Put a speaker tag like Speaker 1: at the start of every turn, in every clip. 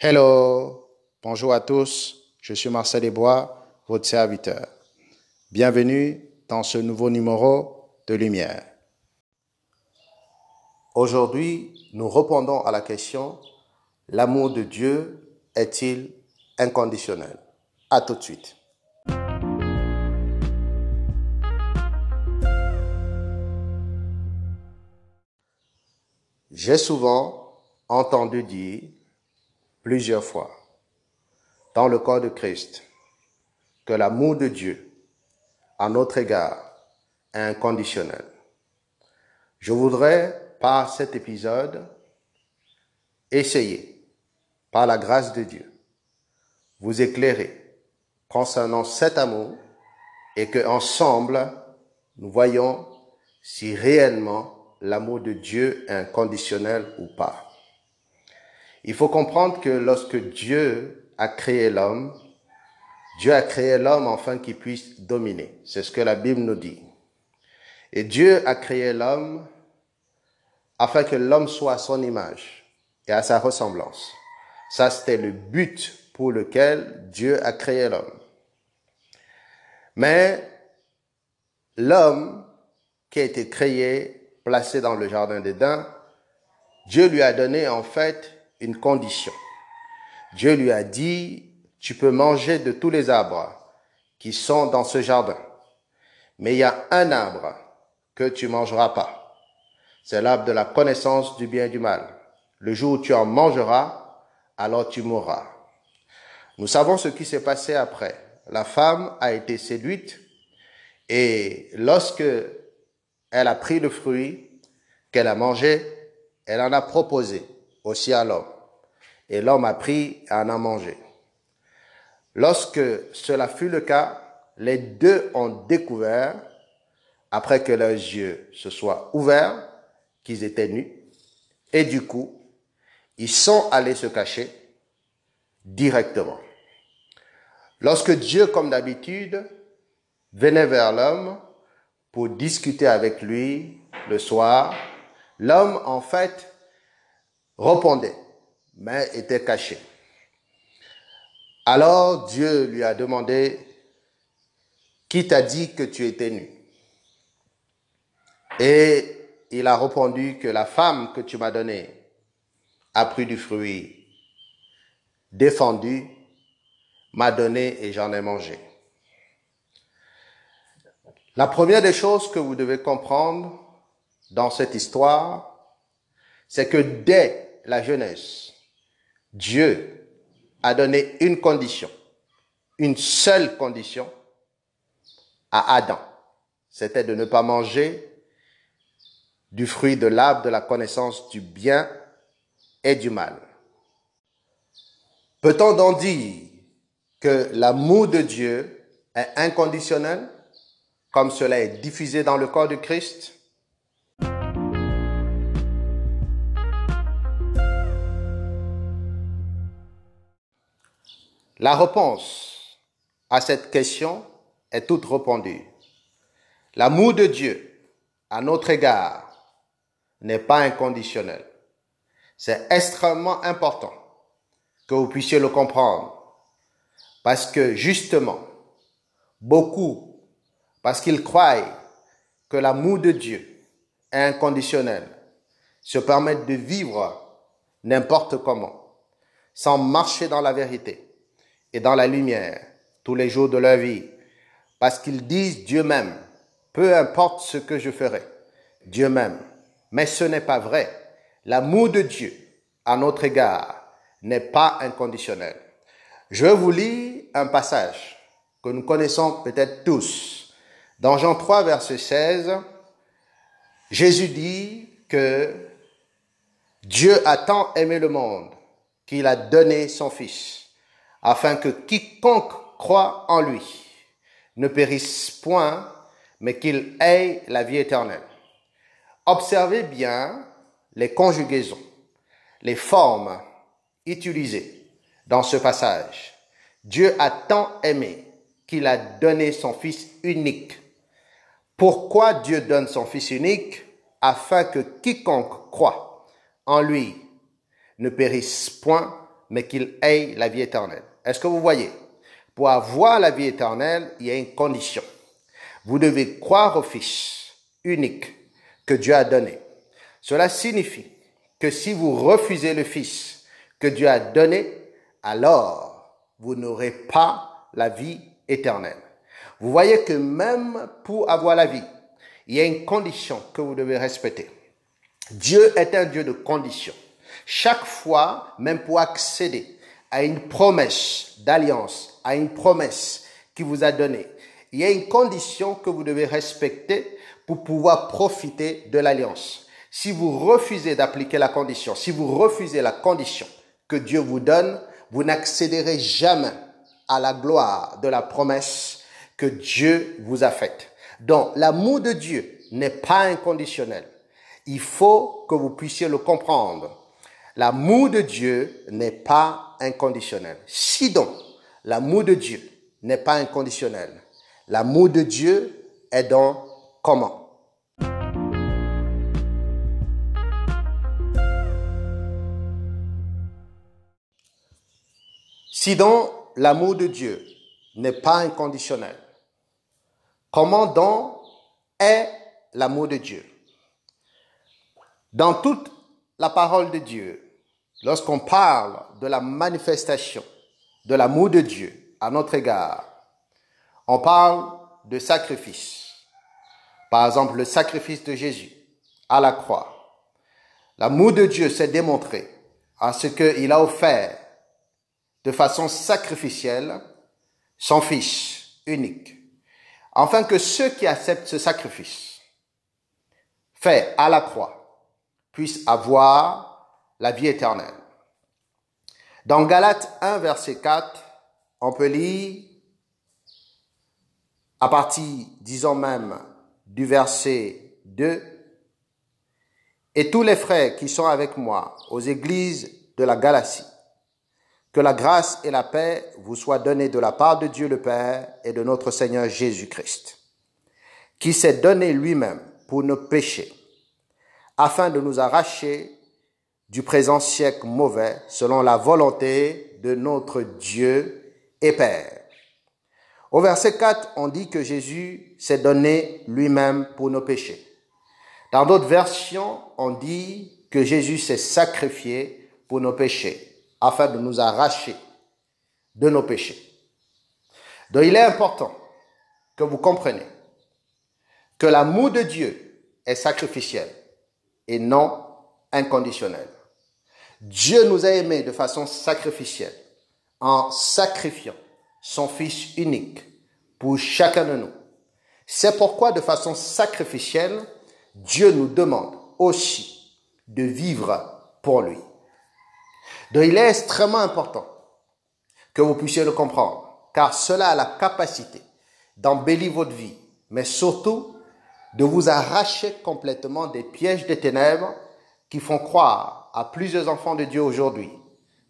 Speaker 1: Hello, bonjour à tous, je suis Marcel Desbois, votre serviteur. Bienvenue dans ce nouveau numéro de Lumière. Aujourd'hui, nous répondons à la question, l'amour de Dieu est-il inconditionnel? À tout de suite. J'ai souvent entendu dire plusieurs fois dans le corps de Christ que l'amour de Dieu à notre égard est inconditionnel. Je voudrais, par cet épisode, essayer, par la grâce de Dieu, vous éclairer concernant cet amour et que ensemble nous voyons si réellement l'amour de Dieu est inconditionnel ou pas. Il faut comprendre que lorsque Dieu a créé l'homme, Dieu a créé l'homme afin qu'il puisse dominer. C'est ce que la Bible nous dit. Et Dieu a créé l'homme afin que l'homme soit à son image et à sa ressemblance. Ça, c'était le but pour lequel Dieu a créé l'homme. Mais l'homme qui a été créé, placé dans le jardin d'Éden, Dieu lui a donné en fait une condition. Dieu lui a dit, tu peux manger de tous les arbres qui sont dans ce jardin, mais il y a un arbre que tu mangeras pas. C'est l'arbre de la connaissance du bien et du mal. Le jour où tu en mangeras, alors tu mourras. Nous savons ce qui s'est passé après. La femme a été séduite et lorsque elle a pris le fruit qu'elle a mangé, elle en a proposé aussi à l'homme. Et l'homme a pris et en a mangé. Lorsque cela fut le cas, les deux ont découvert, après que leurs yeux se soient ouverts, qu'ils étaient nus. Et du coup, ils sont allés se cacher directement. Lorsque Dieu, comme d'habitude, venait vers l'homme pour discuter avec lui le soir, l'homme, en fait, répondait, mais était caché. Alors Dieu lui a demandé, qui t'a dit que tu étais nu? Et il a répondu que la femme que tu m'as donnée a pris du fruit défendu, m'a donné et j'en ai mangé. La première des choses que vous devez comprendre dans cette histoire, c'est que dès la jeunesse, Dieu a donné une condition, une seule condition à Adam. C'était de ne pas manger du fruit de l'arbre de la connaissance du bien et du mal. Peut-on donc dire que l'amour de Dieu est inconditionnel, comme cela est diffusé dans le corps de Christ? La réponse à cette question est toute répondue. L'amour de Dieu à notre égard n'est pas inconditionnel. C'est extrêmement important que vous puissiez le comprendre. Parce que justement, beaucoup, parce qu'ils croient que l'amour de Dieu est inconditionnel, se permettent de vivre n'importe comment, sans marcher dans la vérité et dans la lumière tous les jours de leur vie, parce qu'ils disent Dieu m'aime, peu importe ce que je ferai, Dieu m'aime. Mais ce n'est pas vrai. L'amour de Dieu à notre égard n'est pas inconditionnel. Je vous lire un passage que nous connaissons peut-être tous. Dans Jean 3, verset 16, Jésus dit que Dieu a tant aimé le monde qu'il a donné son Fils afin que quiconque croit en lui ne périsse point, mais qu'il ait la vie éternelle. Observez bien les conjugaisons, les formes utilisées dans ce passage. Dieu a tant aimé qu'il a donné son Fils unique. Pourquoi Dieu donne son Fils unique? Afin que quiconque croit en lui ne périsse point, mais qu'il ait la vie éternelle. Est-ce que vous voyez? Pour avoir la vie éternelle, il y a une condition. Vous devez croire au Fils unique que Dieu a donné. Cela signifie que si vous refusez le Fils que Dieu a donné, alors vous n'aurez pas la vie éternelle. Vous voyez que même pour avoir la vie, il y a une condition que vous devez respecter. Dieu est un Dieu de conditions. Chaque fois, même pour accéder à une promesse d'alliance, à une promesse qui vous a donnée, il y a une condition que vous devez respecter pour pouvoir profiter de l'alliance. Si vous refusez d'appliquer la condition, si vous refusez la condition que Dieu vous donne, vous n'accéderez jamais à la gloire de la promesse que Dieu vous a faite. Donc, l'amour de Dieu n'est pas inconditionnel. Il faut que vous puissiez le comprendre. L'amour de Dieu n'est pas inconditionnel. Si donc l'amour de Dieu n'est pas inconditionnel, l'amour de Dieu est donc comment? Si donc l'amour de Dieu n'est pas inconditionnel, comment donc est l'amour de Dieu? Dans toute la parole de Dieu, lorsqu'on parle de la manifestation de l'amour de Dieu à notre égard, on parle de sacrifice. Par exemple, le sacrifice de Jésus à la croix. L'amour de Dieu s'est démontré à ce qu'il a offert de façon sacrificielle son Fils unique, afin que ceux qui acceptent ce sacrifice fait à la croix puissent avoir la vie éternelle. Dans Galates 1, verset 4, on peut lire à partir, disons même, du verset 2, et tous les frères qui sont avec moi aux églises de la Galatie, que la grâce et la paix vous soient données de la part de Dieu le Père et de notre Seigneur Jésus-Christ, qui s'est donné lui-même pour nos péchés, afin de nous arracher du présent siècle mauvais selon la volonté de notre Dieu et Père. Au verset 4, on dit que Jésus s'est donné lui-même pour nos péchés. Dans d'autres versions, on dit que Jésus s'est sacrifié pour nos péchés afin de nous arracher de nos péchés. Donc il est important que vous compreniez que l'amour de Dieu est sacrificiel et non inconditionnel. Dieu nous a aimés de façon sacrificielle en sacrifiant son Fils unique pour chacun de nous. C'est pourquoi de façon sacrificielle, Dieu nous demande aussi de vivre pour lui. Donc il est extrêmement important que vous puissiez le comprendre, car cela a la capacité d'embellir votre vie, mais surtout de vous arracher complètement des pièges des ténèbres qui font croire à plusieurs enfants de Dieu aujourd'hui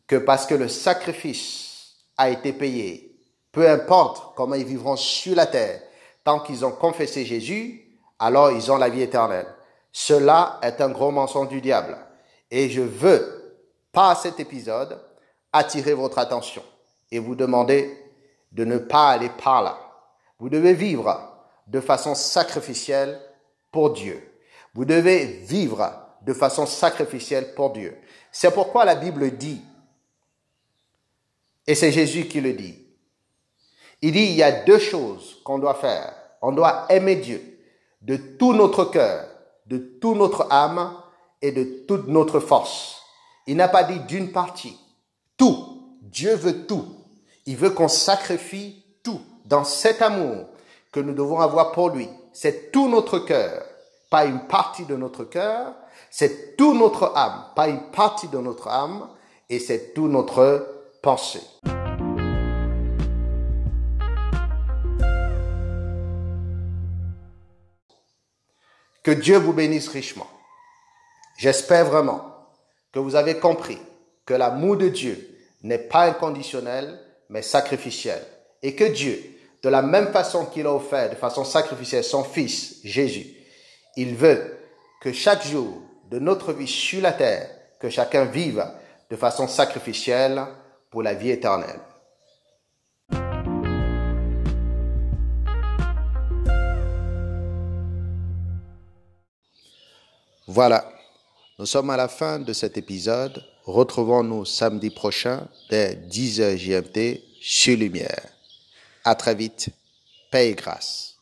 Speaker 1: que parce que le sacrifice a été payé, peu importe comment ils vivront sur la terre, tant qu'ils ont confessé Jésus, alors ils ont la vie éternelle. Cela est un gros mensonge du diable. Et je veux par cet épisode, attirer votre attention et vous demander de ne pas aller par là. Vous devez vivre de façon sacrificielle pour Dieu. Vous devez vivre de façon sacrificielle pour Dieu. C'est pourquoi la Bible dit, et c'est Jésus qui le dit, il dit, il y a deux choses qu'on doit faire. On doit aimer Dieu de tout notre cœur, de toute notre âme et de toute notre force. Il n'a pas dit d'une partie. Tout. Dieu veut tout. Il veut qu'on sacrifie tout dans cet amour que nous devons avoir pour lui. C'est tout notre cœur, pas une partie de notre cœur. C'est tout notre âme, pas une partie de notre âme. Et c'est tout notre pensée. Que Dieu vous bénisse richement. J'espère vraiment que vous avez compris que l'amour de Dieu n'est pas inconditionnel, mais sacrificiel. Et que Dieu, de la même façon qu'il a offert de façon sacrificielle son Fils, Jésus, il veut que chaque jour de notre vie sur la terre, que chacun vive de façon sacrificielle pour la vie éternelle. Voilà, nous sommes à la fin de cet épisode. Retrouvons-nous samedi prochain dès 10h GMT sur Lumière. À très vite. Paix et grâce.